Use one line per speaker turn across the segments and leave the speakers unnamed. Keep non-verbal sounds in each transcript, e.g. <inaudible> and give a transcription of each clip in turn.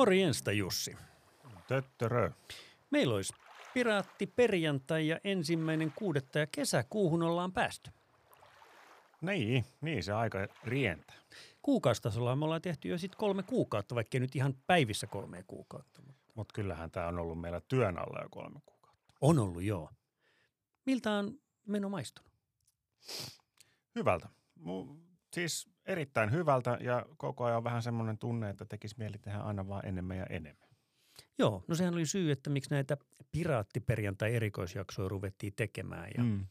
Morjensta Jussi.
Töttörö.
Meillä olisi piraatti perjantai ja ensimmäinen kuudetta ja kesäkuuhun ollaan päästy.
Niin, niin se aika rientää.
Kuukaustasolla me ollaan tehty jo sitten kolme kuukautta, vaikka nyt ihan päivissä kolme kuukautta.
Mutta kyllähän tämä on ollut meillä työn alla jo kolme kuukautta.
On ollut, joo. Miltä on meno maistunut?
Hyvältä. Mu- siis erittäin hyvältä ja koko ajan on vähän semmoinen tunne, että tekisi mieli tehdä aina vaan enemmän ja enemmän.
Joo, no sehän oli syy, että miksi näitä piraattiperjantai-erikoisjaksoja ruvettiin tekemään. Ja, mm.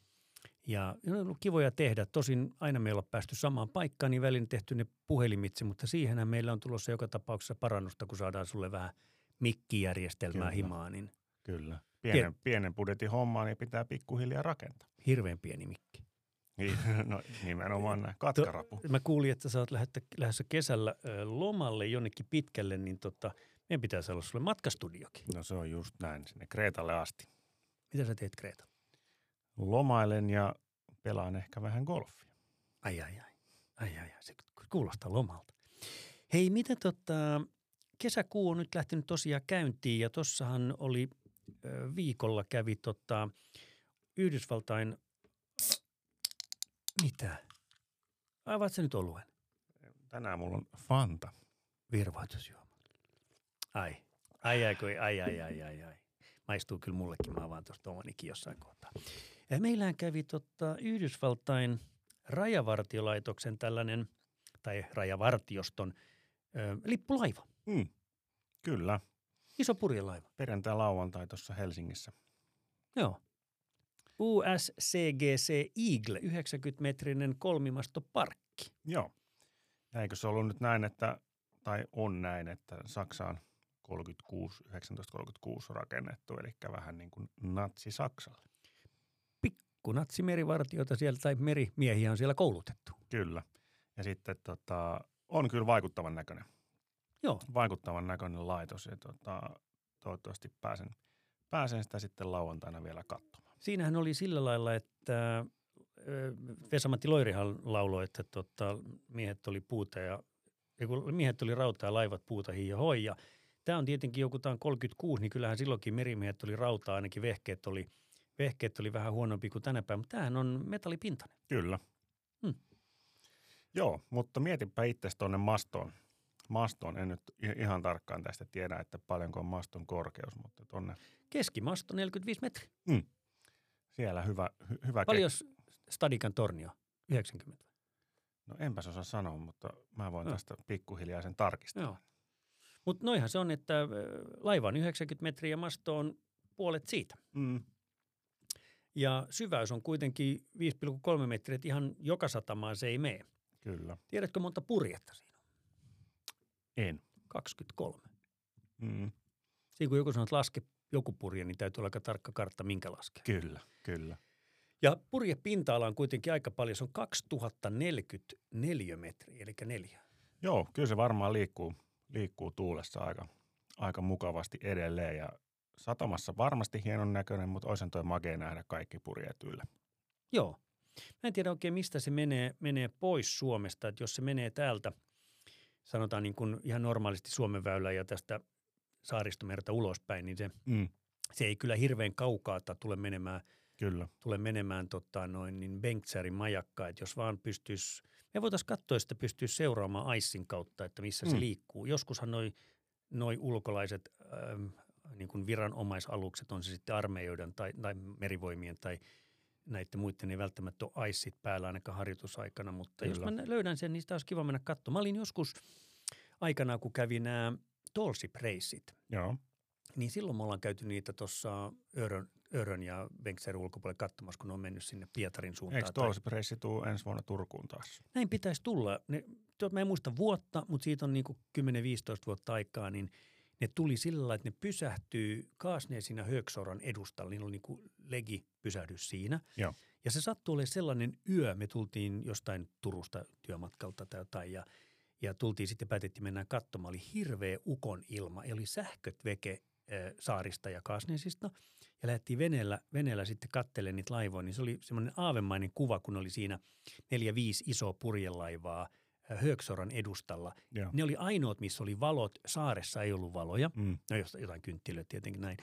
ja ne on ollut kivoja tehdä. Tosin aina me ei olla päästy samaan paikkaan, niin välin tehty ne puhelimitse, mutta siihenhän meillä on tulossa joka tapauksessa parannusta, kun saadaan sulle vähän mikkijärjestelmää
Kyllä.
himaan, niin
Kyllä. Pienen, pienen budjetin hommaa niin pitää pikkuhiljaa rakentaa.
hirveän pieni mikki.
Niin, <laughs> no nimenomaan näin. Katkarapu.
Mä kuulin, että sä oot lähettä, lähdössä kesällä lomalle jonnekin pitkälle, niin tota, meidän pitäisi olla sulle matkastudiokin.
No se on just näin, sinne Kreetalle asti.
Mitä sä teet Kreeta?
Lomailen ja pelaan ehkä vähän golfia.
Ai ai ai. Ai ai ai. Se kuulostaa lomalta. Hei, mitä tota, kesäkuu on nyt lähtenyt tosiaan käyntiin ja tossahan oli viikolla kävi tota, Yhdysvaltain, mitä? Aivat se nyt oluen?
Tänään mulla on Fanta.
Virvoitusjuoma. Ai. Ai ai, ai, ai, ai, ai, ai. Maistuu kyllä mullekin, mä avaan tuosta omanikin jossain kohtaa. Ja meillähän kävi tota Yhdysvaltain rajavartiolaitoksen tällainen, tai rajavartioston ö, lippulaiva.
Mm. Kyllä.
Iso purjelaiva.
Perjantai lauantai tuossa Helsingissä.
Joo. USCGC Eagle, 90-metrinen kolmimastoparkki.
Joo. Eikö se ollut nyt näin, että, tai on näin, että Saksa on 36, 1936 rakennettu, eli vähän niin kuin natsi Saksalle.
Pikku natsi merivartiota siellä, tai merimiehiä on siellä koulutettu.
Kyllä. Ja sitten tota, on kyllä vaikuttavan näköinen,
Joo.
vaikuttavan näköinen laitos ja tota, toivottavasti pääsen, pääsen sitä sitten lauantaina vielä katsomaan.
Siinähän oli sillä lailla, että Vesamatti Loirihan lauloi, että tota, miehet oli puuta ja miehet oli rautaa ja laivat puuta hi ja hoi. Ja tämä on tietenkin joku, tämä on 36, niin kyllähän silloinkin merimiehet oli rautaa, ainakin vehkeet oli, vehkeet oli vähän huonompi kuin tänä päivänä, mutta tämähän on metallipintainen.
Kyllä.
Hmm.
Joo, mutta mietipä itse tuonne mastoon. Mastoon, en nyt ihan tarkkaan tästä tiedä, että paljonko on maston korkeus, mutta tuonne
Keskimasto 45 metriä.
mm, siellä hyvä, hy, hyvä
Paljon Stadikan tornio? 90.
No enpäs osaa sanoa, mutta mä voin
Joo.
tästä pikkuhiljaa sen tarkistaa.
Joo. Mutta noihan se on, että laiva on 90 metriä ja masto on puolet siitä.
Mm.
Ja syväys on kuitenkin 5,3 metriä, että ihan joka satamaan se ei mene.
Kyllä.
Tiedätkö monta purjetta siinä on?
En.
23.
Mm.
Siinä kun joku sanoo, että laske joku purje, niin täytyy olla aika tarkka kartta, minkä laskee.
Kyllä, kyllä.
Ja purjepinta-ala on kuitenkin aika paljon, se on 2044 metriä, eli neljä.
Joo, kyllä se varmaan liikkuu, liikkuu tuulessa aika, aika mukavasti edelleen ja satamassa varmasti hienon näköinen, mutta olisin toi makea nähdä kaikki purjeet yllä.
Joo. Mä en tiedä oikein, mistä se menee, menee pois Suomesta, että jos se menee täältä, sanotaan niin kuin ihan normaalisti Suomen väylä ja tästä saaristomerta ulospäin, niin se,
Mm.
se ei kyllä hirveän kaukaa tule menemään –
Kyllä.
tulee menemään tota, noin, niin Bengtsärin majakka, että jos vaan pystyisi, me voitaisiin katsoa, että pystyisi seuraamaan Aissin kautta, että missä mm. se liikkuu. Joskushan noi, noi ulkolaiset ähm, niin kuin viranomaisalukset, on se sitten armeijoiden tai, tai merivoimien tai näiden muiden ei välttämättä ole Aissit päällä ainakaan harjoitusaikana, mutta Kyllä. jos mä löydän sen, niin sitä olisi kiva mennä katsomaan. Mä olin joskus aikanaan, kun kävin nämä Tolsip-reissit,
Joo.
niin silloin me ollaan käyty niitä tuossa Örön, Örön ja Bengtsärin ulkopuolelle katsomassa, kun ne on mennyt sinne Pietarin suuntaan.
Eikö
tai-
Tolsipreissi tuu ensi vuonna Turkuun taas?
Näin pitäisi tulla. Ne tuot, mä en muista vuotta, mutta siitä on niin 10-15 vuotta aikaa, niin ne tuli sillä lailla, että ne pysähtyy Kaasneen siinä Högsoran edustalla. Niillä oli niin kuin legi pysähdys siinä.
Joo.
Ja se sattui olemaan sellainen yö, me tultiin jostain Turusta työmatkalta tai jotain ja, ja tultiin sitten päätettiin mennä katsomaan. Oli hirveä ukon ilma oli sähköt veke saarista ja Kaasneisista. Ja lähdettiin veneellä, veneellä sitten kattelemaan niitä laivoja, niin se oli semmoinen aavemainen kuva, kun oli siinä neljä, viisi isoa purjelaivaa Högsoran edustalla.
Joo.
Ne oli ainoat, missä oli valot. Saaressa ei ollut valoja.
Mm.
No jotain kynttilöitä tietenkin näin.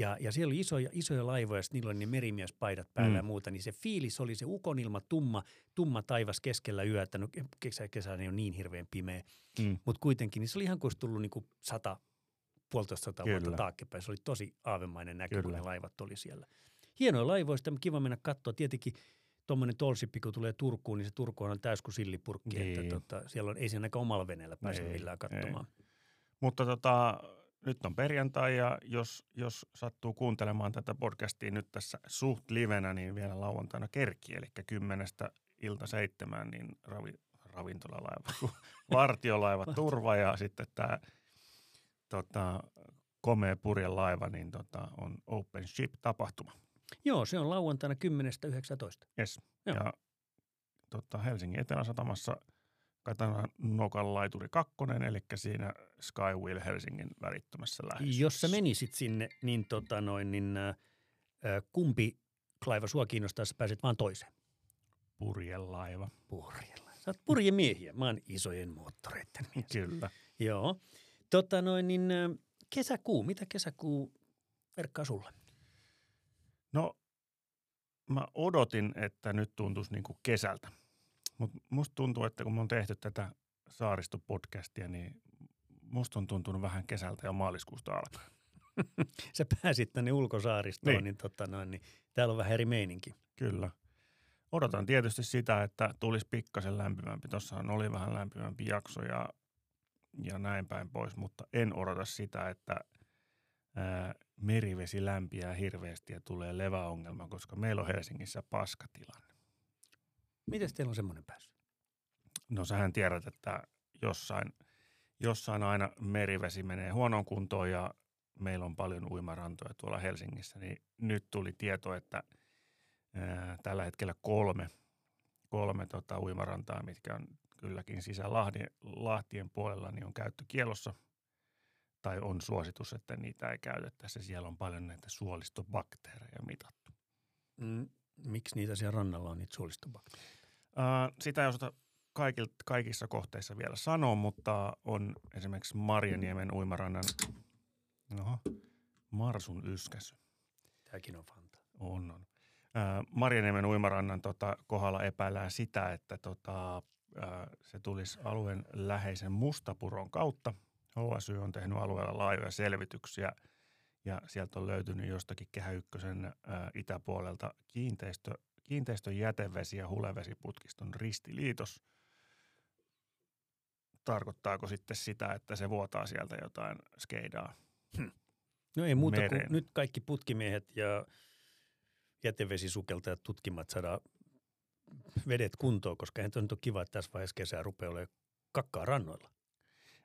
Ja, ja siellä oli isoja, isoja laivoja, ja niillä oli ne merimiespaidat päällä
Mm.
ja muuta, niin se fiilis oli se ukonilma, tumma, tumma taivas keskellä yötä. No kesä, kesä ei ole niin hirveän pimeä,
Mm.
mutta kuitenkin niin se oli ihan kuin olisi tullut niin kuin sata, puolitoista sata vuotta
Kyllä.
taaksepäin. Se oli tosi aavemainen näky, kun
Kyllä.
ne laivat oli siellä. Hienoja on kiva mennä katsoa. Tietenkin tuommoinen tolsippi, kun tulee Turkuun, niin se Turku on täys kuin sillipurkki. Että
Niin.
tota, siellä on, ei siinä ainakaan omalla veneellä pääse
Ei,
millään
ei.
katsomaan.
Mutta tota, nyt on perjantai ja jos, jos sattuu kuuntelemaan tätä podcastia nyt tässä suht livenä, niin vielä lauantaina kerki, eli kymmenestä ilta seitsemään, niin ravi, ravintolalaiva, <laughs> vartiolaiva turva ja sitten tämä tota, komea purjelaiva, niin tota, on Open Ship-tapahtuma.
Joo, se on lauantaina 10.19.
Yes.
Joo.
Ja tota, Helsingin Eteläsatamassa Katana Nokan laituri kakkonen, eli siinä Skywheel Helsingin värittömässä läheisyydessä.
Jos sä menisit sinne, niin, tota noin, niin äh, äh, kumpi laiva sua kiinnostaa, sä pääset vaan toiseen.
Purjelaiva.
Purjella. Sä oot purjemiehiä. Mä oon isojen moottoreiden mies.
Kyllä.
Joo. Tota noin, niin äh, kesäkuu. Mitä kesäkuu verkkaa sulle?
No, mä odotin, että nyt tuntuisi niin kuin kesältä. Mutta musta tuntuu, että kun me on tehty tätä saaristopodcastia, niin musta on tuntunut vähän kesältä jo maaliskuusta alkaen. <laughs>
Sä pääsit tänne ulkosaaristoon, niin,
Niin.
niin, tota noin, niin täällä on vähän eri meininki.
Kyllä. Odotan tietysti sitä, että tulisi pikkasen lämpimämpi. Tuossahan oli vähän lämpimämpi jakso ja, ja näin päin pois, mutta en odota sitä, että ää, merivesi lämpiää hirveästi ja tulee leväongelma, koska meillä on Helsingissä paskatilanne.
Miten teillä on semmoinen päässyt?
No sähän tiedät, että jossain, jossain aina merivesi menee huonoon kuntoon ja meillä on paljon uimarantoja tuolla Helsingissä, niin nyt tuli tieto, että ää, tällä hetkellä kolme, kolme tota, uimarantaa, mitkä on kylläkin sisälahtien lahtien puolella, niin on käyttökielossa tai on suositus, että niitä ei käytettäisi. Siellä on paljon näitä suolistobakteereja mitattu.
Mm, miksi niitä siellä rannalla on, niitä suolistobakteereita?
Sitä ei osata kaikil, kaikissa kohteissa vielä sanoa, mutta on esimerkiksi Marjaniemen uimarannan, oho, Marsun yskäsy.
Tämäkin on fanta.
On, on. Marjaniemen uimarannan tota, kohdalla epäillään sitä, että tota, se tulisi alueen läheisen Mustapuron kautta. HSY on tehnyt alueella laajoja selvityksiä ja sieltä on löytynyt jostakin Kehä Ykkösen itäpuolelta kiinteistö, kiinteistön jätevesi- ja hulevesiputkiston ristiliitos. Tarkoittaako sitten sitä, että se vuotaa sieltä jotain skeidaa?
No ei muuta
mereen.
kuin nyt kaikki putkimiehet ja jätevesisukeltajat tutkimat saada vedet kuntoon, koska eihän nyt ole kiva, että tässä vaiheessa kesää rupeaa olemaan kakkaa rannoilla.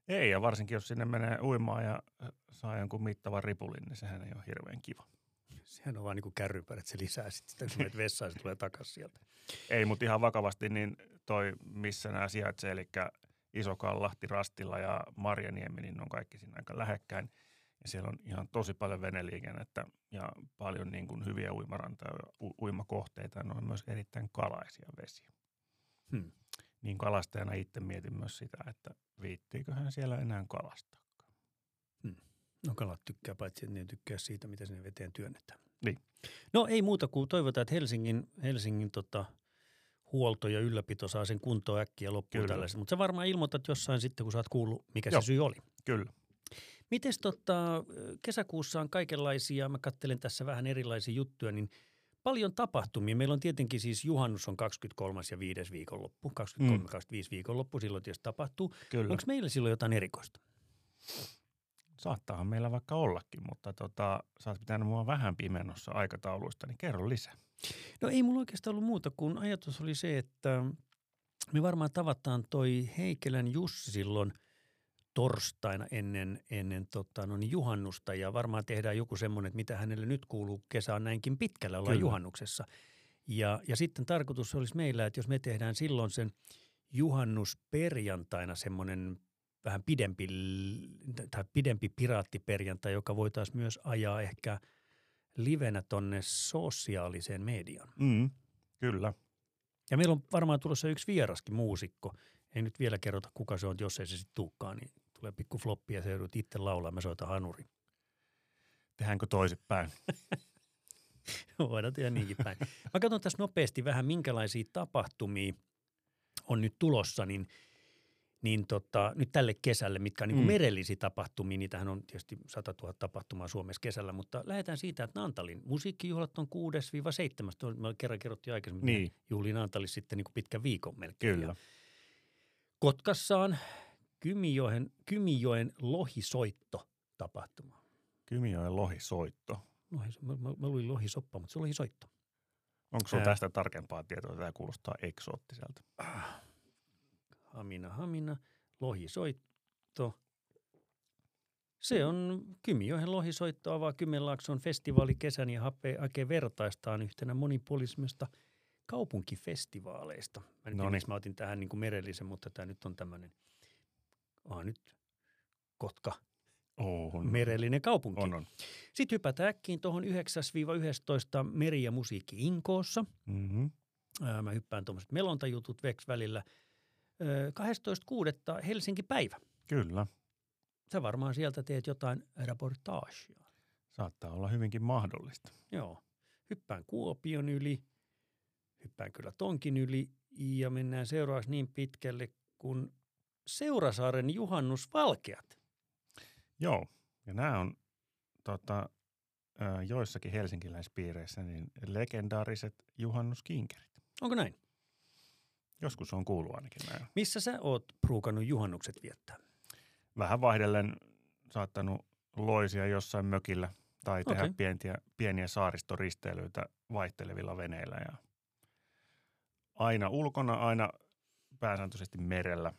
Ei, ja varsinkin jos sinne menee uimaan ja saa jonkun mittavan ripulin, niin sehän ei ole hirveän kiva.
Sehän on vaan niin kuin että se lisää sitten sitä, kun vessaan, se tulee takaisin sieltä.
Ei, mutta ihan vakavasti, niin toi, missä nämä sijaitsee, eli Isokallahti, Rastila ja Marjaniemi, niin ne on kaikki siinä aika lähekkäin. Ja siellä on ihan tosi paljon veneliikennettä ja paljon niin kuin hyviä uimarantoja ja u- uimakohteita. Ne on myös erittäin kalaisia vesiä.
Hmm.
Niin kalastajana itse mietin myös sitä, että viittiiköhän siellä enää kalastaa.
No kalat tykkää, paitsi että ne tykkää siitä, mitä sinne veteen työnnetään.
Niin.
No ei muuta kuin toivotaan, että Helsingin, Helsingin tota, huolto ja ylläpito saa sen kuntoon äkkiä loppuun tällaisen. Mutta sä varmaan ilmoitat jossain sitten, kun sä oot kuullut, mikä
Joo.
se syy oli.
Kyllä.
Mites tota, kesäkuussa on kaikenlaisia, mä kattelen tässä vähän erilaisia juttuja, niin paljon tapahtumia. Meillä on tietenkin siis juhannus on 23. ja 5. viikonloppu, 23-25 viikonloppu, silloin tietysti tapahtuu.
Kyllä.
Onko meillä silloin jotain erikoista?
Saattaahan meillä vaikka ollakin, mutta tota, sä oot pitänyt mua vähän pimennossa aikatauluista, niin kerro lisää.
No ei mulla oikeastaan ollut muuta kuin ajatus oli se, että me varmaan tavataan toi Heikelän Jussi silloin torstaina ennen, ennen tota, no niin juhannusta ja varmaan tehdään joku semmoinen, että mitä hänelle nyt kuuluu, kesä on näinkin pitkällä, ollaan
Kyllä.
juhannuksessa. Ja, ja sitten tarkoitus olisi meillä, että jos me tehdään silloin sen juhannusperjantaina semmoinen vähän pidempi, tai pidempi piraattiperjantai, joka voitaisiin myös ajaa ehkä livenä tonne sosiaaliseen mediaan.
Mm, kyllä.
Ja meillä on varmaan tulossa yksi vieraskin muusikko. Ei nyt vielä kerrota, kuka se on, jos ei se sitten tulekaan, niin tulee pikku floppi ja se joudut itse laulaa, mä soitan hanuri.
Tehdäänkö toisinpäin? <laughs>
Voidaan tehdä niinkin päin. Mä katson tässä nopeasti vähän, minkälaisia tapahtumia on nyt tulossa, niin, niin tota, nyt tälle kesälle, mitkä on niin
Mm.
merellisiä tapahtumia, niitähän on tietysti 100 000 tapahtumaa Suomessa kesällä, mutta lähdetään siitä, että Naantalin musiikkijuhlat on 6-7. Mä kerran kerrottiin aikaisemmin,
Niin.
niin. juhliin Naantalissa sitten niin kuin pitkän viikon melkein.
Kyllä.
Ja Kotkassa on Kymijoen, Kymijoen lohisoitto tapahtuma.
Kymijoen lohisoitto.
Lohi, mä, mä, mä luin lohisoppa, mutta se on lohisoitto.
Onko sinulla
Ää.
tästä tarkempaa tietoa? Tämä kuulostaa eksoottiselta.
Hamina, Hamina, lohisoitto. Se on Kymijoen lohisoitto avaa Kymenlaakson festivaali kesän ja hape, hakee vertaistaan yhtenä monipuolisemmista kaupunkifestivaaleista. Mä
Noniin.
tiedän, miksi mä otin tähän niin kuin merellisen, mutta tämä nyt on tämmöinen, ah, nyt Kotka,
On.
merellinen kaupunki.
On, on.
Sitten hypätään äkkiin tuohon 9-11 meri- ja musiikki Inkoossa.
Mm-hmm.
Mä hyppään tuommoiset melontajutut veks välillä. Öö, 12.6. Helsinki-päivä.
Kyllä.
Sä varmaan sieltä teet jotain reportaagia.
Saattaa olla hyvinkin mahdollista.
Joo. Hyppään Kuopion yli, hyppään kyllä tonkin yli ja mennään seuraavaksi niin pitkälle kuin Seurasaaren juhannusvalkeat.
Joo, ja nämä on tota, joissakin helsinkiläispiireissä niin legendaariset juhannuskinkerit.
Onko näin?
Joskus on kuullut ainakin näin.
Missä sä oot pruukannut juhannukset viettää?
Vähän vaihdellen saattanut loisia jossain mökillä tai tehdä
Okei.
pieniä, pieniä saaristoristeilyitä vaihtelevilla veneillä. Ja aina ulkona, aina pääsääntöisesti merellä,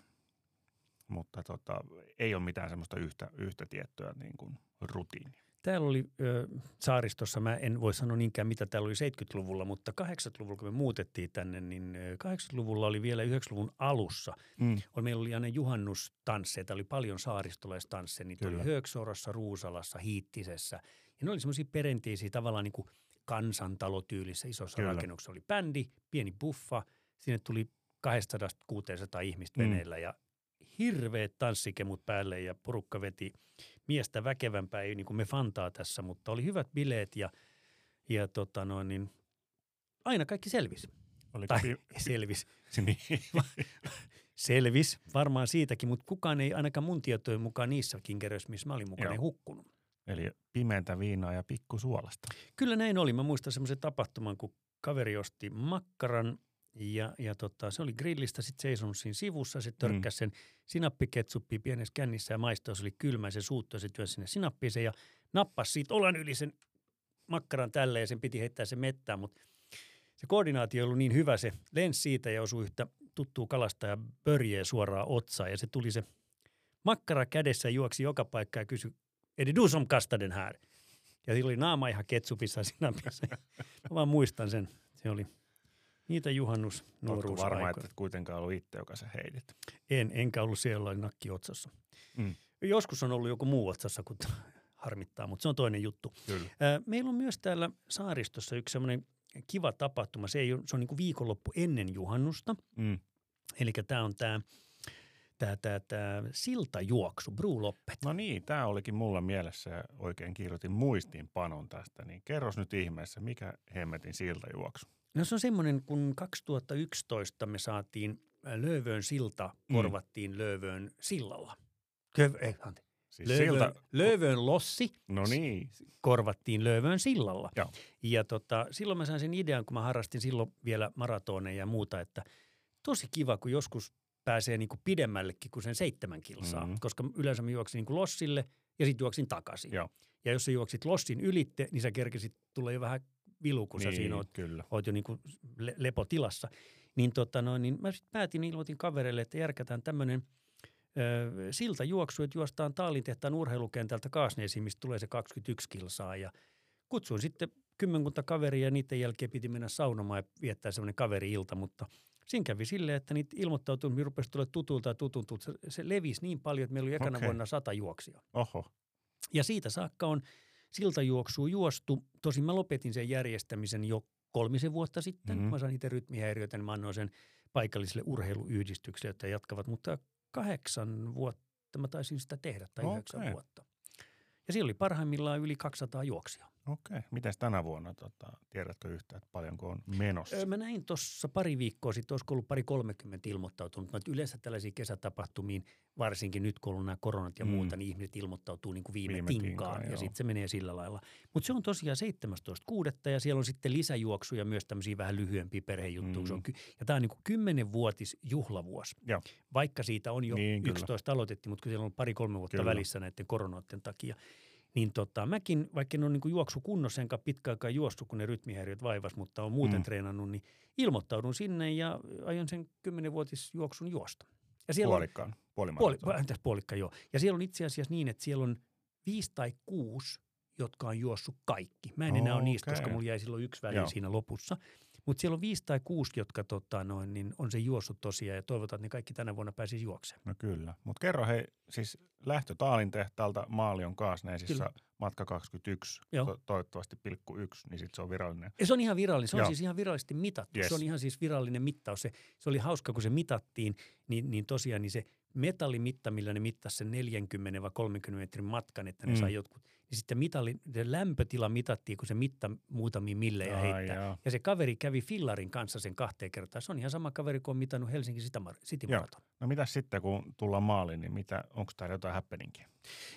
mutta tota, ei ole mitään semmoista yhtä, yhtä tiettyä niin kuin rutiinia.
Täällä oli ö, saaristossa, mä en voi sanoa niinkään mitä täällä oli 70-luvulla, mutta 80-luvulla kun me muutettiin tänne, niin ö, 80-luvulla oli vielä 90-luvun alussa.
Mm.
Meillä oli aina juhannustansseja, oli paljon saaristolaistansseja, niitä
Kyllä.
oli Hööksorossa, Ruusalassa, Hiittisessä. Ja ne oli semmoisia perinteisiä tavallaan niin kuin kansantalotyylisissä isossa
Kyllä.
rakennuksessa. Oli bändi, pieni buffa, sinne tuli 200-600 ihmistä
Mm.
veneellä ja hirveät tanssikemut päälle ja porukka veti miestä väkevämpää, ei niin kuin me fantaa tässä, mutta oli hyvät bileet ja, ja tota noin, niin aina kaikki selvis.
Oliko
Tai
pi- <laughs>
selvis, <laughs>
niin.
selvis varmaan siitäkin, mutta kukaan ei ainakaan mun tietojen mukaan niissä kinkeröissä, missä mä olin mukana, ei hukkunut.
Eli pimeäntä viinaa ja pikku suolasta.
Kyllä näin oli. Mä muistan semmoisen tapahtuman, kun kaveri osti makkaran ja, ja tota, se oli grillistä, sitten seisonut siinä sivussa, se törkkäsi sen sinappiketsuppi pienessä kännissä ja maistoi, se oli kylmä se suuttui, se työnsi sinne sinappiin ja nappasi siitä olan yli sen makkaran tälle ja sen piti heittää se mettään, mutta se koordinaatio ollut niin hyvä, se lensi siitä ja osui yhtä tuttuu kalasta ja börjeä suoraan otsaan ja se tuli se makkara kädessä juoksi joka paikka ja kysyi, det du som kastade den här? Ja sillä oli naama ihan ketsupissa <laughs> sinapissa. Mä vaan muistan sen. Se oli niitä
Oletko
juhannusnuoruusaikoja.
varma, että et kuitenkaan ollut itse, joka se heidit?
En, enkä ollut siellä, nakki otsassa.
Mm.
Joskus on ollut joku muu otsassa, kun <laughs> harmittaa, mutta se on toinen juttu.
Kyllä.
Meillä on myös täällä saaristossa yksi semmoinen kiva tapahtuma. Se, ei ole, se on niin kuin viikonloppu ennen juhannusta.
Mm.
Eli tämä on tämä tää, tää, tää siltajuoksu, Bruloppet.
No niin, tämä olikin mulla mielessä ja oikein kirjoitin muistiinpanon tästä. Niin kerros nyt ihmeessä, mikä hemmetin siltajuoksu?
No se on semmoinen, kun 2011 me saatiin ää, Löövöön silta,
Mm.
korvattiin Löövöön sillalla. Köv, ei, anteeksi.
Siis
Löövöön,
silta,
Löövöön lossi
no niin,
korvattiin Löövöön sillalla.
Joo.
Ja tota, silloin mä sain sen idean, kun mä harrastin silloin vielä maratoneja ja muuta, että tosi kiva, kun joskus pääsee niin kuin pidemmällekin kuin sen seitsemän kilsaa.
Mhm.
Koska yleensä mä juoksin niin kuin lossille ja sitten juoksin takaisin.
Joo.
Ja jos sä juoksit lossin ylitte, niin sä kerkesit tulla jo vähän vilu, kun sä
niin
siinä oot
kyllä.
oot jo niin kuin le- lepotilassa. Niin, tota noin, niin mä sitten päätin, ilmoitin kavereille, että järkätään tämmöinen siltajuoksu, että juostaan Taalintehtaan urheilukentältä Kaasneesiin, mistä tulee se 21 kilsaa. Ja kutsuin sitten kymmenkunta kaveria ja niiden jälkeen piti mennä saunomaan ja viettää semmoinen kaveri-ilta, mutta siinä kävi silleen, että niitä ilmoittautumisia rupesi tulla tutulta ja tutulta. Se, se levisi niin paljon, että meillä oli ekana
Okei.
vuonna sata juoksia.
Oho.
Ja siitä saakka on siltajuoksua juostu. Tosin mä lopetin sen järjestämisen jo kolmisen vuotta sitten.
Mhm.
Mm. Mä sain itse rytmihäiriöitä, niin mä annoin sen paikalliselle urheiluyhdistykselle, jotka jatkavat. Mutta kahdeksan vuotta mä taisin sitä tehdä, tai yhdeksän
Okei.
vuotta. Ja siellä oli parhaimmillaan yli 200 juoksia.
Okei. Mites tänä vuonna, tota, tiedätkö yhtään, että paljonko on menossa?
Öö, Mä näin tuossa pari viikkoa sitten, olisiko ollut pari 30 ilmoittautunut. Mutta yleensä tällaisiin kesätapahtumiin, varsinkin nyt kun on ollut nämä koronat ja
Mm.
muuta, niin ihmiset ilmoittautuu niin kuin viime,
Viime tinkaan,
tinkaan. Ja sitten se menee sillä lailla. Mutta se on tosiaan 17.6. ja siellä on sitten lisäjuoksuja myös tämmöisiä vähän lyhyempiä perhejuttuja.
Mm.
Se on ky- ja tämä on niin kuin kymmenenvuotis juhlavuosi.
Joo.
Vaikka siitä on jo
Niin,
niin,
kyllä.
11 aloitettiin, mutta kun siellä on pari-kolme vuotta
Kyllä.
kyllä. välissä näiden koronoiden takia. Niin tota, mäkin, vaikka en ole niin juoksu kunnossa, enkä pitkä aikaa juossut, kun ne rytmihäiriöt vaivas, mutta on muuten
Mm.
treenannut, niin ilmoittaudun sinne ja aion sen kymmenenvuotisjuoksun juosta. Ja siellä
Puolikkaan.
puoli,
Puolimaton.
entäs puolikka joo. Ja siellä on itse asiassa niin, että siellä on viisi tai kuusi, jotka on juossut kaikki. Mä en enää ole niistä, koska mulla jäi silloin yksi väli
Joo.
siinä lopussa. Mutta siellä on viisi tai kuusi, jotka tota, noin, niin on se juossut tosiaan ja toivotaan, että ne kaikki tänä vuonna pääsisi juoksemaan.
No kyllä. Mutta kerro hei, siis lähtö Taalin tehtaalta Maalion Kaasneisissa
Kyllä.
matka 21,
Joo.
to- toivottavasti pilkku yksi, niin sitten se on virallinen.
Ja se on ihan virallinen, se on
Joo.
siis ihan virallisesti mitattu.
Yes.
Se on ihan siis virallinen mittaus. Se, se oli hauska, kun se mitattiin, niin, niin tosiaan niin se metallimitta, millä ne mittasi sen 40 vai 30 metrin matkan, että ne
mm.
sai jotkut. Niin sitten mitalli, se lämpötila mitattiin, kun se mitta muutamia millejä heittää.
jaa.
Ja se kaveri kävi fillarin kanssa sen kahteen kertaan. Se on ihan sama kaveri kuin on mitannut Helsingin City Mar- City
Joo.
Marathon.
No mitä sitten, kun tullaan maaliin, niin mitä, onko täällä jotain happeningia?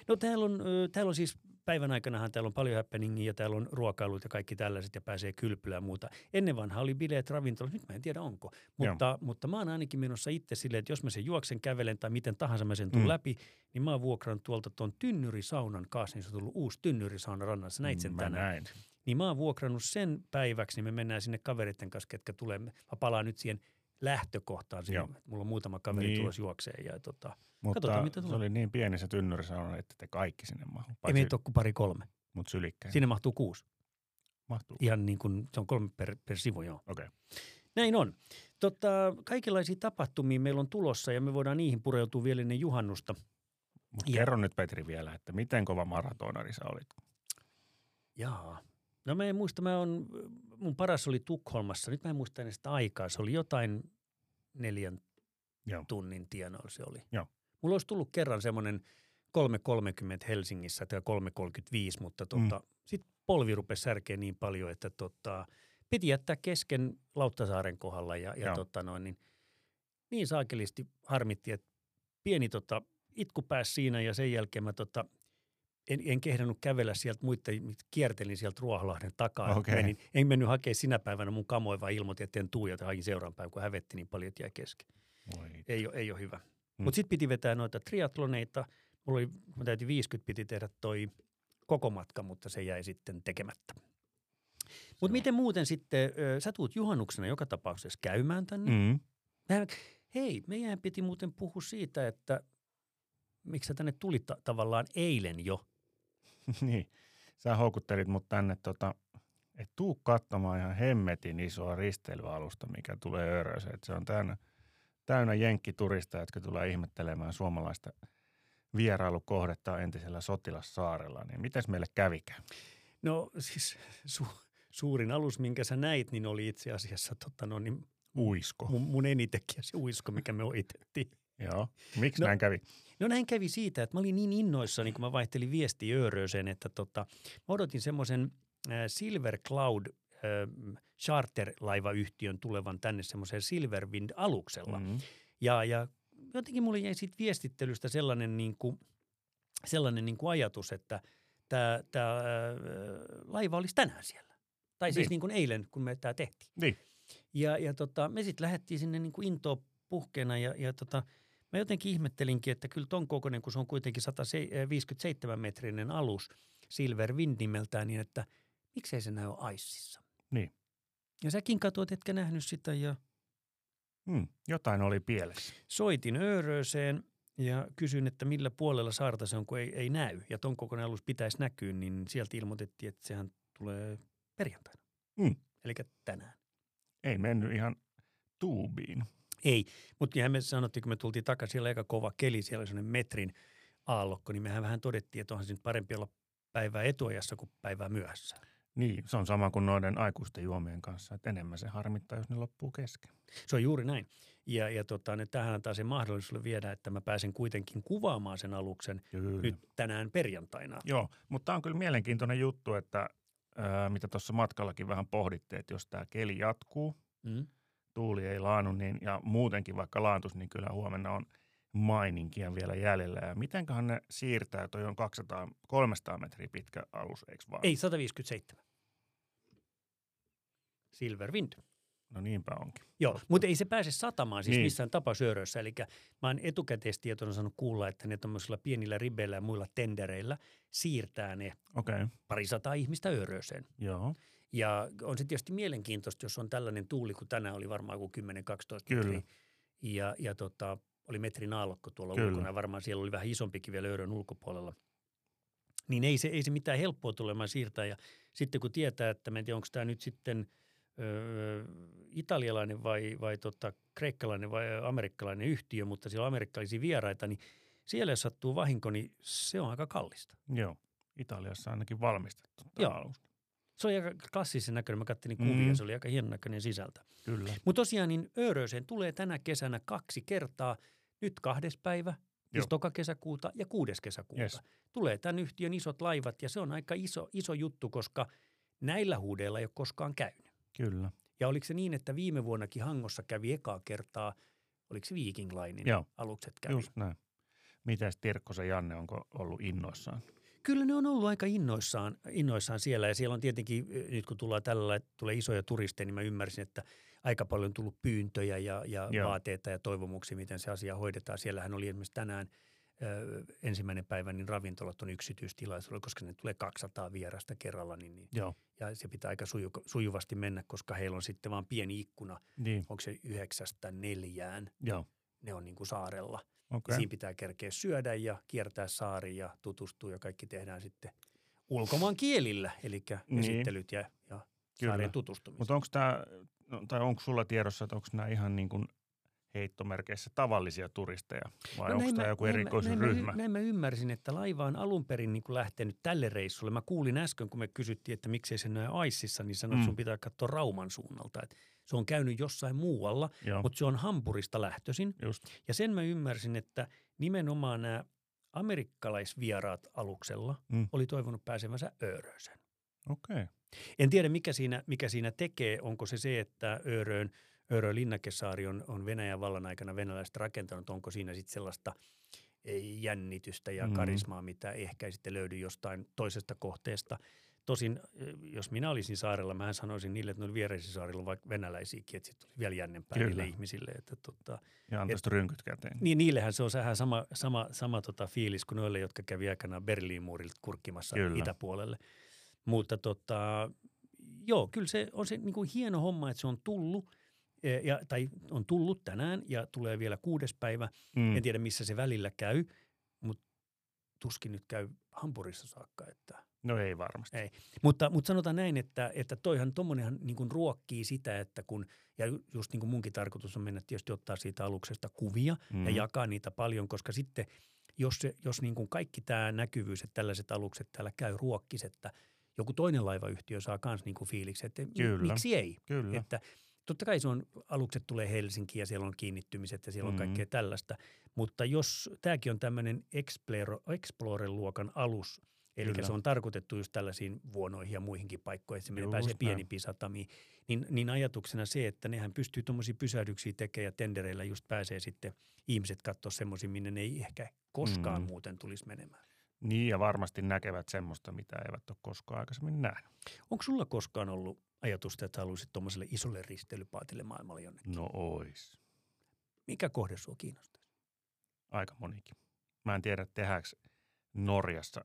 No täällä on, täällä on siis päivän aikanahan täällä on paljon happeningia ja täällä on ruokailut ja kaikki tällaiset ja pääsee kylpylään ja muuta. Ennen vanha oli bileet ravintolat, nyt mä en tiedä onko. Mutta, mutta mä oon ainakin menossa itse silleen, että jos mä sen juoksen, kävelen tai miten tahansa mä sen tuun
Mm.
läpi, niin mä oon vuokrannut tuolta tuon tynnyrisaunan Kaasnissa on tullut uusi tynnyrisauna rannassa, näit sen
Mä
tänään.
näin.
Niin mä oon vuokrannut sen päiväksi, niin me mennään sinne kavereiden kanssa, ketkä tulee. Mä palaan nyt siihen lähtökohtaan. Siinä. Mulla on muutama kaveri
Niin.
tulossa juokseen ja tota,
Mutta
Katsotaan, mitä
se
tulee.
oli niin pieni se tynnyrisauna, että te kaikki sinne mahu.
ei meitä ole kuin pari kolme.
mut sylikkäin.
Sinne mahtuu kuusi.
mahtuu.
Ihan niin kuin, se on kolme per, per sivu, joo.
Okei. Okay.
Näin on. Tota, kaikenlaisia tapahtumia meillä on tulossa ja me voidaan niihin pureutua vielä ennen juhannusta.
Mutta kerro nyt Petri vielä, että miten kova maratonari sä olit?
Jaa. No mä en muista, mä on, mun paras oli Tukholmassa. Nyt mä en muista edes sitä aikaa. Se oli jotain neljän
Joo.
tunnin tienoilla se oli.
Joo.
Mulla olisi tullut kerran semmoinen 3.30 Helsingissä tai 3.35, mutta tota, mm. sitten polvi rupesi särkeä niin paljon, että tota, piti jättää kesken Lauttasaaren kohdalla ja, ja
Joo.
tota noin, niin, niin saakelisti harmitti, että pieni tota, itku pääsi siinä ja sen jälkeen mä tota, en, en kehdannut kävellä sieltä muiden, kiertelin sieltä Ruoholahden takaa.
Okei.
Menin, en mennyt hakemaan sinä päivänä mun kamoja, vaan ilmoitin, että en tuu ja hain seuraavan päivän, kun hävetti niin paljon, että jäi kesken. Ei ole, ei ole hyvä.
Mm.
Mutta sitten piti vetää noita triatloneita. Mulla oli, mä täytin 50, piti tehdä toi koko matka, mutta se jäi sitten tekemättä. Mutta miten muuten sitten, ö, sä tuut juhannuksena joka tapauksessa käymään tänne.
Mm.
Mehän, hei, meidän piti muuten puhua siitä, että miksi sä tänne tulit ta- tavallaan eilen jo. <laughs>
niin. Sä houkuttelit mut tänne, tota, että tuu katsomaan ihan hemmetin isoa risteilyalusta, mikä tulee Öröseen. Se on täynnä, täynnä jenkkituristeja, jotka tulee ihmettelemään suomalaista vierailukohdetta entisellä sotilassaarella. Niin mites meille kävikään?
No siis su- suurin alus, minkä sä näit, niin oli itse asiassa tota, no, niin
Uisko.
mun, mun enitekijä se uisko, mikä me ohitettiin.
Joo. Miksi
No-
näin kävi?
No näin kävi siitä, että mä olin niin innoissani, kun mä vaihtelin viestiä Öörööseen, että tota, mä odotin semmoisen äh, Silver Cloud äh, charter-laivayhtiön tulevan tänne semmoiseen Silverwind-aluksella. Mm.
Mm.
Ja, ja jotenkin mulle jäi siitä viestittelystä sellainen, niin kuin, sellainen niin kuin ajatus, että tämä, tämä äh, laiva olisi tänään siellä. Tai siis
Niin.
niin kuin eilen, kun me tämä tehtiin.
Niin.
Ja, ja tota, me sitten lähdettiin sinne niin kuin intoa puhkeena ja, ja tota, mä jotenkin ihmettelinkin, että kyllä ton kokoinen, kun se on kuitenkin 157-metrinen alus, Silver Wind nimeltään, niin että miksei se näy aississa.
Niin.
Ja säkin katsoit, etkä nähnyt sitä ja
Hmm, jotain oli pielessä.
Soitin Öörööseen ja kysyin, että millä puolella saarta se on, kun ei, ei näy. Ja ton kokoinen alus pitäisi näkyä, niin sieltä ilmoitettiin, että sehän tulee perjantaina.
Hmm.
Eli tänään.
Ei mennyt ihan tuubiin.
Ei, mutta me sanottiin, kun me tultiin takaisin, siellä aika kova keli, siellä oli sellainen metrin aallokko, niin mehän vähän todettiin, että onhan se nyt parempi olla päivää etuajassa kuin päivää myöhässä.
Niin, se on sama kuin noiden aikuisten juomien kanssa, että enemmän se harmittaa, jos ne loppuu kesken.
Se on juuri näin. Ja, ja tota, nyt tähän antaa se mahdollisuus viedä, että mä pääsen kuitenkin kuvaamaan sen aluksen
Kyllä.
nyt tänään perjantaina.
Joo, mutta tämä on kyllä mielenkiintoinen juttu, että ää, mitä tuossa matkallakin vähän pohdittiin, että jos tämä keli jatkuu,
Mm.
Tuuli ei laanu niin, ja muutenkin vaikka laantus, niin kyllä huomenna on maininkia vielä jäljellä. Ja mitenköhän ne siirtää, toi on 200, 300 metriä pitkä alus, eikö vaan?
Ei, 157. Silver Wind.
No niinpä onkin.
Joo, mutta ei se pääse satamaan siis
Niin.
missään tapausyörössä. Eli mä oon etukäteistietona saanut kuulla, että ne tuommoisilla pienillä ribeillä ja muilla tendereillä siirtää ne
Okei, okay.
parisataa ihmistä Öörööseen.
joo,
Ja on se tietysti mielenkiintoista, jos on tällainen tuuli, kun tänään oli varmaan kuin 10-12
Kyllä.
metriä. Ja, ja tota, oli metrin aallokko tuolla
Kyllä.
ulkona. ja Varmaan siellä oli vähän isompikin vielä Öörön ulkopuolella. Niin ei se, ei se mitään helppoa tulemaan siirtää. Ja sitten kun tietää, että mä en tiedä, onko tämä nyt sitten öö, italialainen vai, vai tota, kreikkalainen vai amerikkalainen yhtiö, mutta siellä on amerikkalaisia vieraita, niin siellä jos sattuu vahinko, niin se on aika kallista.
joo. Italiassa ainakin valmistettu tämä
Joo.
alus.
Se on aika klassisen näköinen. Mä katselin kuvia,
Mm.
se oli aika hienon näköinen sisältä.
Kyllä.
Mutta tosiaan niin Ööröseen tulee tänä kesänä kaksi kertaa. Nyt kahdes päivä, siis toka kesäkuuta ja kuudes kesäkuuta.
Yes.
Tulee tämän yhtiön isot laivat ja se on aika iso, iso juttu, koska näillä huudeilla ei ole koskaan käynyt.
Kyllä.
Ja oliko se niin, että viime vuonnakin Hangossa kävi ekaa kertaa, oliko se Viking Linein
Joo.
alukset kävi?
Just näin. Mitäs Tirkkosen Janne, onko ollut innoissaan?
Kyllä ne on ollut aika innoissaan, innoissaan siellä ja siellä on tietenkin, nyt kun tullaan tällä lailla, että tulee isoja turisteja, niin mä ymmärsin, että aika paljon on tullut pyyntöjä ja, ja
Joo.
vaateita ja toivomuksia, miten se asia hoidetaan. Siellähän oli esimerkiksi tänään ö, ensimmäinen päivä, niin ravintolat on yksityistilaisuudella, koska ne tulee 200 vierasta kerralla, niin, niin,
Joo.
ja se pitää aika suju, sujuvasti mennä, koska heillä on sitten vaan pieni ikkuna,
Niin,
onko se yhdeksästä neljään,
joo.
ne on niin kuin saarella. Okay. Siinä pitää kerkeä syödä ja kiertää saari ja tutustua ja kaikki tehdään sitten ulkomaan kielillä, eli
Niin.
esittelyt ja, ja saareen tutustumista.
Mutta onko tämä, no, tai onko sulla tiedossa, että onko nämä ihan niin kuin heittomerkeissä tavallisia turisteja vai no onko tämä
mä-
joku
näin mä-
erikoisen
näin näin mä ymmärsin, että laiva on alun perin niin kuin lähtenyt tälle reissulle. Mä kuulin äsken, kun me kysyttiin, että miksei se näy Aississa, niin sanoin,
Mm.
että sun pitää katsoa Rauman suunnalta. Että se on käynyt jossain muualla,
Joo,
mutta se on Hampurista lähtöisin.
just.
Ja sen mä ymmärsin, että nimenomaan nämä amerikkalaisvieraat aluksella
Mm.
oli toivonut pääsevänsä Öörööseen.
Okei. Okay.
En tiedä, mikä siinä, mikä siinä tekee. Onko se se, että Ööröön, Öörön linnakesaari on, on Venäjän vallan aikana venäläiset rakentanut. Onko siinä sitten sellaista ei, jännitystä ja
Mm.
karismaa, mitä ehkä ei sitten löydy jostain toisesta kohteesta. Tosin, eh, jos minä olisin saarella, mä sanoisin niille, että noilla viereisillä saarilla on vaikka venäläisiäkin, että sitten vielä jännempää
Kyllä.
niille ihmisille. Että tota,
Ja antaisi rynkyt käteen.
niin niillehän se on vähän sama, sama, sama tota fiilis kuin noille, jotka kävi aikanaan Berliin muurilta kurkkimassa
Kyllä.
itäpuolelle. Mutta tota, joo, kyllä se on se niin kuin hieno homma, että se on tullut, ja, tai on tullut tänään ja tulee vielä kuudes päivä.
Mm.
En tiedä, missä se välillä käy, mutta tuskin nyt käy Hampurissa saakka. Että.
No ei varmasti.
Ei. Mutta, mutta sanotaan näin, että, että toihan tuommoinenhan niin ruokkii sitä, että kun, ja ju- just niin kuin munkin tarkoitus on mennä tietysti ottaa siitä aluksesta kuvia
Mm.
ja jakaa niitä paljon, koska sitten jos, se, jos niin kuin kaikki tämä näkyvyys, että tällaiset alukset täällä käy ruokkis, että joku toinen laivayhtiö saa myös niin fiiliksi, että
Kyllä.
miksi ei.
Kyllä.
Että totta kai se on, alukset tulee Helsinkiin ja siellä on kiinnittymiset ja siellä on
Mhm.
kaikkea tällaista. Mutta jos tämäkin on tämmöinen Explorer- Explorer-luokan alus, eli
Kyllä.
se on tarkoitettu just tällaisiin vuonoihin ja muihinkin paikkoihin, että se menee pääsee pienimpiin satamiin, niin, niin ajatuksena se, että nehän pystyy tuommoisia pysähdyksiä tekemään ja tendereillä just pääsee sitten ihmiset katsoa semmoisia, minne ne ei ehkä koskaan
Mm.
muuten tulisi menemään.
Niin ja varmasti näkevät semmoista, mitä eivät ole koskaan aikaisemmin nähnyt.
Onko sulla koskaan ollut ajatusta, että haluaisit tuommoiselle isolle risteilypaatille maailmalle jonnekin?
No ois.
Mikä kohde sua kiinnostaa?
Aika monikin. Mä en tiedä, tehdäänkö Norjassa.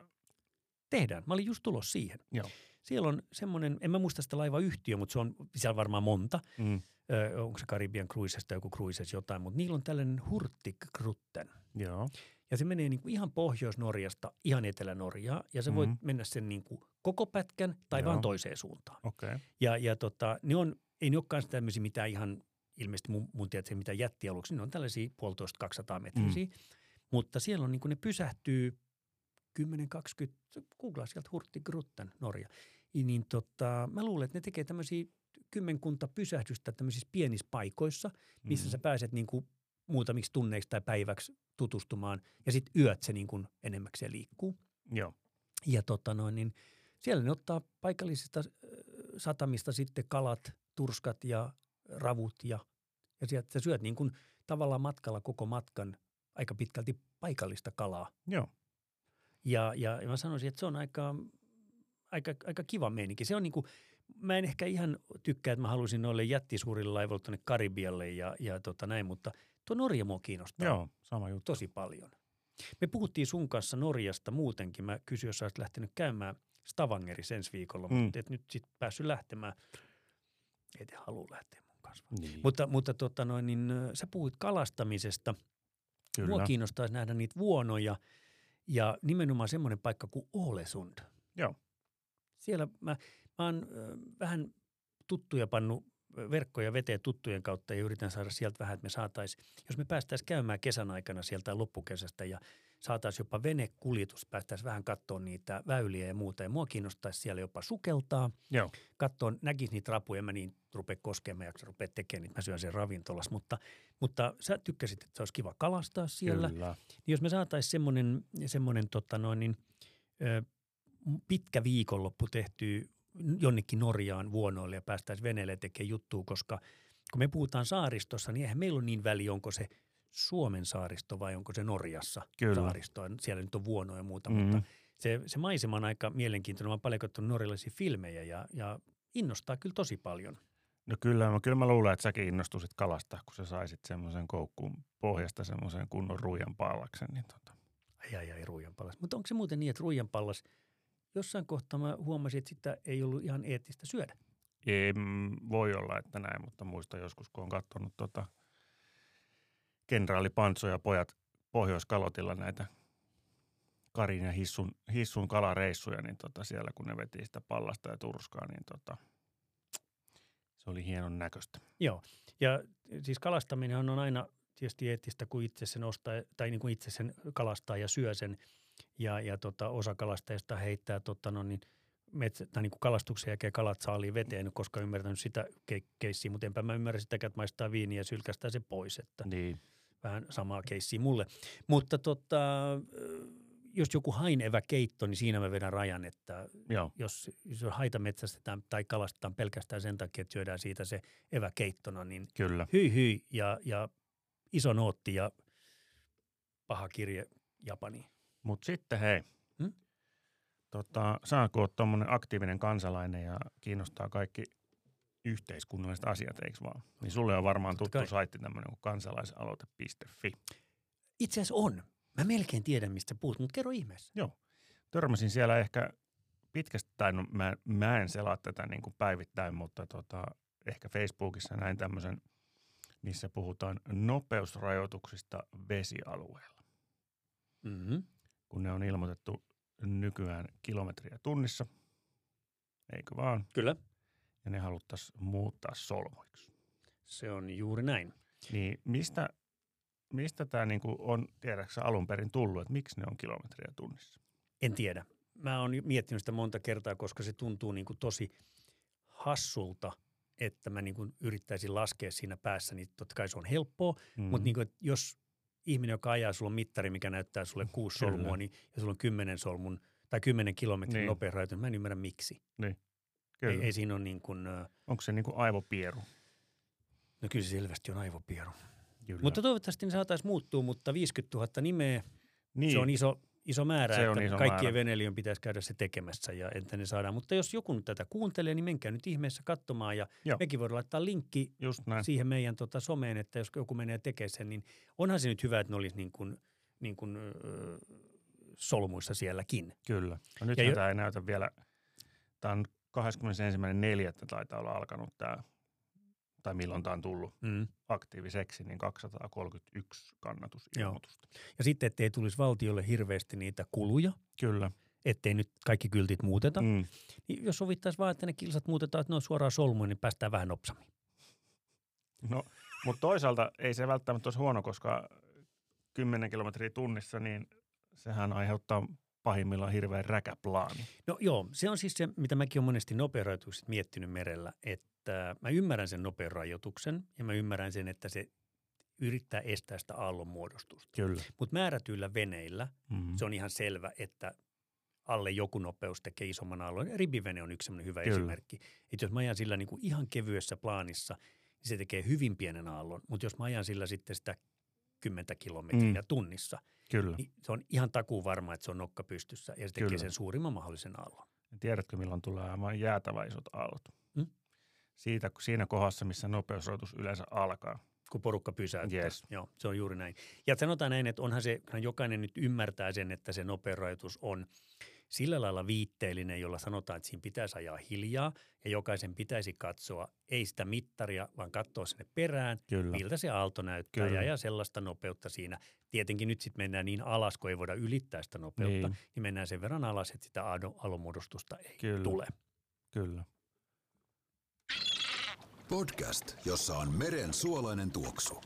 Tehdään. Mä olin just tulos siihen.
Joo.
siellä on semmoinen, en mä muista sitä laivayhtiö, mutta se on siellä varmaan monta.
Mm.
Ö, onko se Caribbean Cruises tai joku Cruises jotain, mutta niillä on tällainen Hurtigruten.
Joo.
Ja se menee niin kuin ihan Pohjois-Norjasta ihan Etelä-Norjaa ja sä voit
Mhm.
mennä sen niin kuin koko pätkän tai
Joo.
vaan toiseen suuntaan.
Okay.
Ja, ja tota, ne on, ei ne olekaan tämmöisiä mitään ihan, ilmeisesti mun, mun tiedätkö, mitään jättialuksia, ne on tällaisia puolitoista 200 metrisiä. Mm. Mutta siellä on niin kuin ne pysähtyy 10-20, googlaa sieltä Hurtigruten, Norja. Ja Niin tota, mä luulen, että ne tekee tämmöisiä kymmenkunta pysähdystä tämmöisissä pienissä paikoissa, missä mm. sä pääset niin kuin muutamiksi tunneiksi tai päiväksi tutustumaan. Ja sitten yöt se niin kuin enemmäkseen liikkuu.
Joo.
Ja tota noin, niin siellä ne ottaa paikallisista satamista sitten kalat, turskat ja ravut ja, ja sieltä sä syöt niin kuin tavallaan matkalla koko matkan aika pitkälti paikallista kalaa.
Joo.
Ja, ja, ja mä sanoisin, että se on aika, aika, aika kiva meininki. Se on niin kuin, mä en ehkä ihan tykkää, että mä haluaisin noille jättisuurille laivoille tuonne Karibialle ja, ja tota näin, mutta tuo Norja mua kiinnostaa
Joo, sama juttu.
tosi paljon. Me puhuttiin sun kanssa Norjasta muutenkin. Mä kysyin, jos sä olisit lähtenyt käymään Stavangerissa ensi viikolla,
Mm.
mutta et nyt sit päässyt lähtemään. Et halua lähteä mun kanssa.
Niin.
Mutta, mutta tota noin, niin, sä puhuit kalastamisesta.
Kyllä.
Mua kiinnostaisi nähdä niitä vuonoja ja nimenomaan semmoinen paikka kuin Ålesund.
Joo.
Siellä mä, mä oon vähän tuttuja pannu verkkoja veteen tuttujen kautta ja yritän saada sieltä vähän, että me saataisiin, jos me päästäisiin käymään kesän aikana sieltä loppukesästä ja saataisiin jopa venekuljetus, päästäisiin vähän katsoa niitä väyliä ja muuta. Ja mua kiinnostaisi siellä jopa sukeltaa,
Joo.
katsoa, näkisi niitä rapuja, en mä niin rupea koskemaan, mä jaksa rupea tekemään niitä, mä syön sen ravintolas. Mutta, mutta sä tykkäsit, että se olisi kiva kalastaa siellä.
Kyllä.
Niin jos me saataisiin semmoinen, semmoinen tota noin, niin, ö, pitkä viikonloppu tehtyä jonnekin Norjaan vuonoille ja päästäisiin veneelle tekemään juttua, koska kun me puhutaan saaristossa, niin eihän meillä ole niin väli, onko se Suomen saaristo vai onko se Norjassa
Kyllä.
saaristo. Siellä nyt on vuonoja ja muuta,
Mhm.
mutta se, se maisema on aika mielenkiintoinen. Mä oon paljon katsonut norjalaisia filmejä ja, ja innostaa kyllä tosi paljon.
No kyllä, mä, kyllä mä luulen, että säkin innostuisit kalastaa, kun sä saisit semmoisen koukkuun pohjasta semmoisen kunnon ruijan pallaksen. Niin tota.
Ai ai ai, ruijanpallas. Mutta onko se muuten niin, että ruijanpallas, jossain kohtaa mä huomasin, että sitä ei ollut ihan eettistä syödä.
Ei, voi olla, että näin, mutta muista joskus, kun on katsonut tota kenraali Pantso ja pojat Pohjoiskalotilla näitä Karin ja Hissun, Hissun kalareissuja, niin tota siellä kun ne veti sitä pallasta ja turskaa, niin tota, se oli hienon näköistä.
Joo, ja siis kalastaminen on aina tietysti eettistä, kun itse sen ostaa, tai niin kuin itse sen kalastaa ja syö sen. Ja, ja tota, osa kalastajista heittää tota, no niin, metsä, tai niin kuin kalastuksen jälkeen kalat saaliin veteen, koskaan ymmärtänyt sitä ke- keissiä, mutta enpä mä ymmärrä sitäkään, että maistaa viiniä ja sylkästää se pois, että
Niin,
vähän samaa keissiä mulle. Mutta tota, jos joku hainevä keitto, niin siinä mä vedän rajan, että
joo,
jos, jos haita metsästetään tai kalastetaan pelkästään sen takia, että syödään siitä se evä keittona, niin
kyllä.
hyi hyi ja, ja iso nootti ja paha kirje Japaniin.
Mutta sitten hei,
Hmm?
tota, saanko oot tuommoinen aktiivinen kansalainen ja kiinnostaa kaikki yhteiskunnalliset asiat, eikö vaan? Niin sulle on varmaan
Totta
tuttu
kai.
saitti tämmöinen kuin kansalaisaloite.fi.
Itse asiassa on. Mä melkein tiedän, mistä puhut, mutta kerro ihmeessä.
Törmäsin siellä ehkä pitkästä, tai no mä, mä en selaa tätä niin kuin päivittäin, mutta tota, ehkä Facebookissa näin tämmöisen, missä puhutaan nopeusrajoituksista vesialueella.
Mm-hmm.
Kun ne on ilmoitettu nykyään kilometriä tunnissa, eikö vaan?
Kyllä.
Ja ne haluttaisiin muuttaa solmuiksi.
Se on juuri näin.
Niin mistä, mistä tämä niinku on, tiedätkö sä, alun perin tullut, että miksi ne on kilometriä tunnissa?
En tiedä. Mä oon miettinyt sitä monta kertaa, koska se tuntuu niin kuin tosi hassulta, että mä niin kuin yrittäisin laskea siinä päässä, niin totta kai se on helppoa,
Mm.
Mutta niin kuin, jos ihminen, joka ajaa, sulla on mittari, mikä näyttää sulle kuusi
Kyllä.
solmua, niin, ja sulla on kymmenen solmun tai kymmenen kilometrin
Niin.
niin. nopea rajoitus, mä en ymmärrä miksi.
Kyllä.
Ei, ei siinä ole niin kuin,
Onko se niinku aivopieru?
no kyllä se selvästi on aivopieru.
Kyllä.
Mutta toivottavasti ne saataisiin muuttua, mutta 50 000 nimeä,
niin,
niin. se on iso, iso määrä,
Se on
että
iso
kaikkien
määrä.
veneliön pitäisi käydä se tekemässä ja että ne saadaan. Mutta jos joku nyt tätä kuuntelee, niin menkää nyt ihmeessä katsomaan ja
Joo.
Mekin voidaan laittaa linkki siihen meidän tota, someen, että jos joku menee tekemään sen, niin onhan se nyt hyvä, että ne olisi niin kuin, niin kuin, ö, solmuissa sielläkin.
Kyllä. No nyt
jo-
tämä ei näytä vielä Tämä on 21.4. taitaa olla alkanut tämä, tai milloin tämä on tullut
Mm.
aktiiviseksi, niin 231 kannatusilmoitusta.
Ja sitten, ettei tulisi valtiolle hirveästi niitä kuluja,
Kyllä.
ettei nyt kaikki kyltit muuteta. Mm. Niin jos sovittaisiin vaan, että ne kilsat muutetaan, että ne on suoraan solmuun, niin päästään vähän nopsammin.
No, mutta toisaalta ei se välttämättä olisi huono, koska 10 kilometriä tunnissa, niin sehän aiheuttaa pahimmillaan hirveän räkäplaani.
No joo, se on siis se, mitä mäkin olen monesti nopearajoitukset miettinyt merellä, että mä ymmärrän sen nopean rajoituksen ja mä ymmärrän sen, että se yrittää estää sitä aallonmuodostusta.
Kyllä.
Mutta määrätyillä veneillä
Mm.
se on ihan selvä, että alle joku nopeus tekee isomman aallon. Ribivene on yksi hyvä
Kyllä.
esimerkki. Että jos mä ajan sillä niin kuin ihan kevyessä plaanissa, niin se tekee hyvin pienen aallon. Mutta jos mä ajan sillä sitten sitä 10 kilometriä
Mm.
tunnissa,
Kyllä.
niin se on ihan takuu varma, että se on nokka pystyssä ja se tekee
Kyllä.
sen suurimman mahdollisen aallon.
Tiedätkö, milloin tulee aivan jäätävä isot aallot? Siitä, siinä kohdassa, missä nopeusrajoitus yleensä alkaa.
kun porukka pysäyttää.
Yes.
Joo, se on juuri näin. Ja sanotaan näin, että onhan se, jokainen nyt ymmärtää sen, että se nopeusrajoitus on sillä lailla viitteellinen, jolla sanotaan, että siinä pitäisi ajaa hiljaa ja jokaisen pitäisi katsoa, ei sitä mittaria, vaan katsoa sinne perään,
Kyllä.
miltä se aalto näyttää
Kyllä.
ja, sellaista nopeutta siinä. Tietenkin nyt sitten mennään niin alas, kun ei voida ylittää sitä nopeutta, niin,
Niin.
mennään sen verran alas, että sitä aallonmuodostusta ei
Kyllä.
tule.
Kyllä.
Podcast, jossa on meren suolainen tuoksu.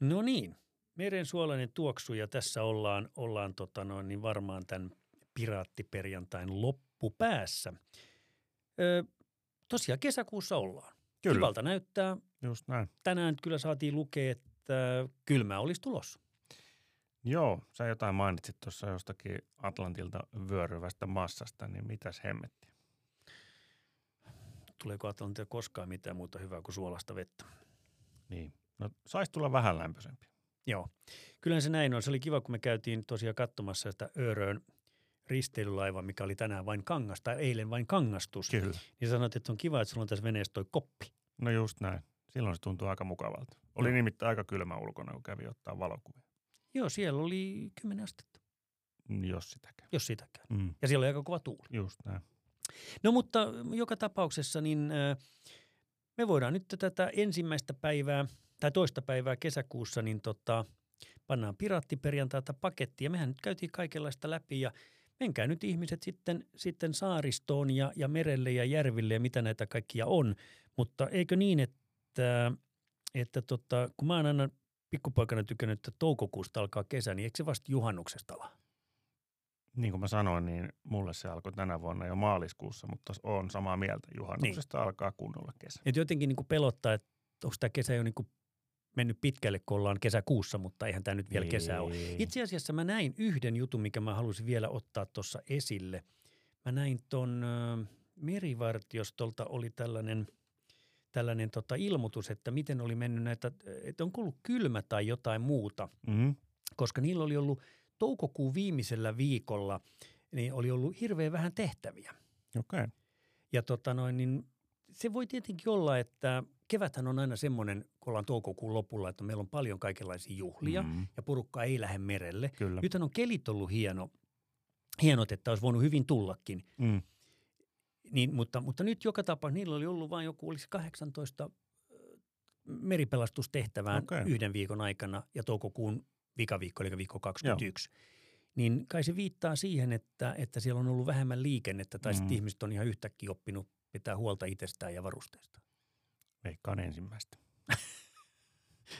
No niin, meren suolainen tuoksu ja tässä ollaan, ollaan tota noin, niin varmaan tämän piraattiperjantain loppupäässä. Ö, tosiaan kesäkuussa ollaan.
Kyllä.
Kivalta näyttää.
Just näin.
Tänään kyllä saatiin lukea, että kylmä olisi tulossa.
Joo, sä jotain mainitsit tuossa jostakin Atlantilta vyöryvästä massasta, niin mitäs hemmettiä?
Tuleeko Atlantia koskaan mitään muuta hyvää kuin suolasta vettä?
Niin. No, saisi tulla vähän lämpöisempi.
Joo. Kyllä se näin on. Se oli kiva, kun me käytiin tosiaan katsomassa sitä Örön risteilylaiva, mikä oli tänään vain kangas, tai eilen vain kangastus.
Kyllä.
Niin sanoit, että on kiva, että sulla on tässä veneessä toi koppi.
No just näin. Silloin se tuntuu aika mukavalta. Oli
Joo.
nimittäin aika kylmä ulkona, kun kävi ottaa valokuvia.
Joo, siellä oli 10 astetta,
Jos sitäkään.
jos sitäkään.
Mm.
Ja siellä oli aika kova tuuli.
Just näin.
No mutta joka tapauksessa niin me voidaan nyt tätä ensimmäistä päivää tai toista päivää kesäkuussa niin tota, pannaan piraattiperjantaita pakettiin ja mehän nyt käytiin kaikenlaista läpi ja menkää nyt ihmiset sitten, sitten saaristoon ja, ja merelle ja järville ja mitä näitä kaikkia on. Mutta eikö niin, että, että tota, kun mä oon aina pikkupoikana tykännyt, että toukokuusta alkaa kesä, niin eikö se vasta juhannuksesta ala?
Niin kuin mä sanoin, niin mulle se alkoi tänä vuonna jo maaliskuussa, mutta on samaa mieltä. Juhannuksesta niin. alkaa kunnolla kesä.
Et jotenkin niin kuin pelottaa, että onko tämä kesä jo niin kuin mennyt pitkälle, kun ollaan kesäkuussa, mutta eihän tämä nyt vielä
Niin.
kesä ole. Itse asiassa mä näin yhden jutun, mikä mä halusin vielä ottaa tuossa esille. Mä näin ton ö, merivartiostolta oli tällainen, tällainen tota ilmoitus, että miten oli mennyt näitä, että on ollut kylmä tai jotain muuta,
Mm-hmm.
koska niillä oli ollut toukokuun viimeisellä viikolla, niin oli ollut hirveän vähän tehtäviä.
Okei. Okay.
Ja tota noin, niin se voi tietenkin olla, että keväthän on aina semmoinen, kun ollaan toukokuun lopulla, että meillä on paljon kaikenlaisia juhlia mm. Ja porukka ei lähde merelle.
kyllä.
Nythän on kelit ollut hieno, hienot, että olisi voinut hyvin tullakin.
Mm.
Niin, mutta, mutta nyt joka tapauksessa niillä oli ollut vain joku, olisi 18 ö, meripelastustehtävään
Okei.
yhden viikon aikana ja toukokuun vikaviikko, eli viikko 21. Niin kai se viittaa siihen, että, että siellä on ollut vähemmän liikennettä tai mm. sitten
Mm.
ihmiset on ihan yhtäkkiä oppinut pitää huolta itsestään ja varusteista.
Veikkaan ensimmäistä. <laughs>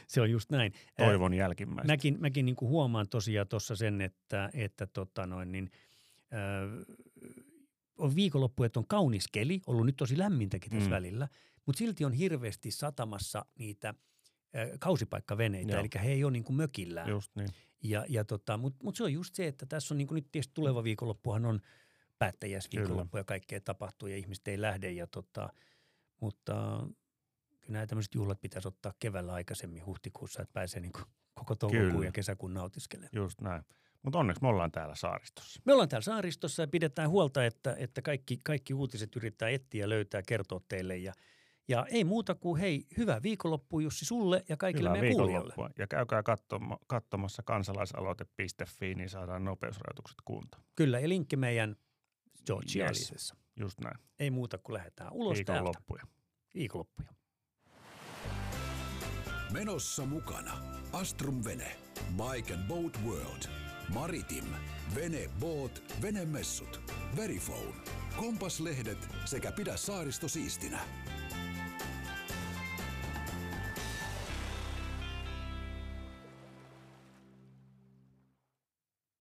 Se on just näin.
Toivon jälkimmäistä.
Mäkin, mäkin niin kuin huomaan tosiaan tuossa sen, että, että tota noin, niin, äh, on viikonloppu, että on kaunis keli, ollut nyt tosi lämmintäkin tässä mm. Välillä, mutta silti on hirveästi satamassa niitä kausipaikkaveneitä,
Joo.
eli he ei ole niin kuin mökillään.
Just niin.
Ja, ja tota, Mutta mut se on just se, että tässä on niin kuin nyt tietysti tuleva viikonloppuhan on päättäjäisviikonloppu ja kaikkea tapahtuu ja ihmiset ei lähde. Ja tota, mutta kyllä nämä tämmöiset juhlat pitäisi ottaa keväällä aikaisemmin huhtikuussa, että pääsee niin kuin koko toukokuun ja kesäkuun nautiskelemaan.
Just näin. Mutta onneksi me ollaan täällä saaristossa.
Me ollaan täällä saaristossa ja pidetään huolta, että, että kaikki, kaikki uutiset yrittää etsiä ja löytää, kertoa teille. Ja, ja ei muuta kuin hei, hyvää viikonloppua Jussi sulle ja kaikille
Hyvää
meidän kuulijoille.
Ja käykää katsoma, katsomassa kansalaisaloite.fi, niin saadaan nopeusrajoitukset kuntoon.
Kyllä, ja linkki meidän Georgialisessa.
Yes, just näin.
Ei muuta kuin lähdetään ulos
Viikonloppuja.
täältä. Viikonloppuja.
Menossa mukana Astrum Vene, Bike and Boat World, Maritim, Vene Boat, Venemessut, Verifone, Kompaslehdet sekä Pidä saaristo siistinä.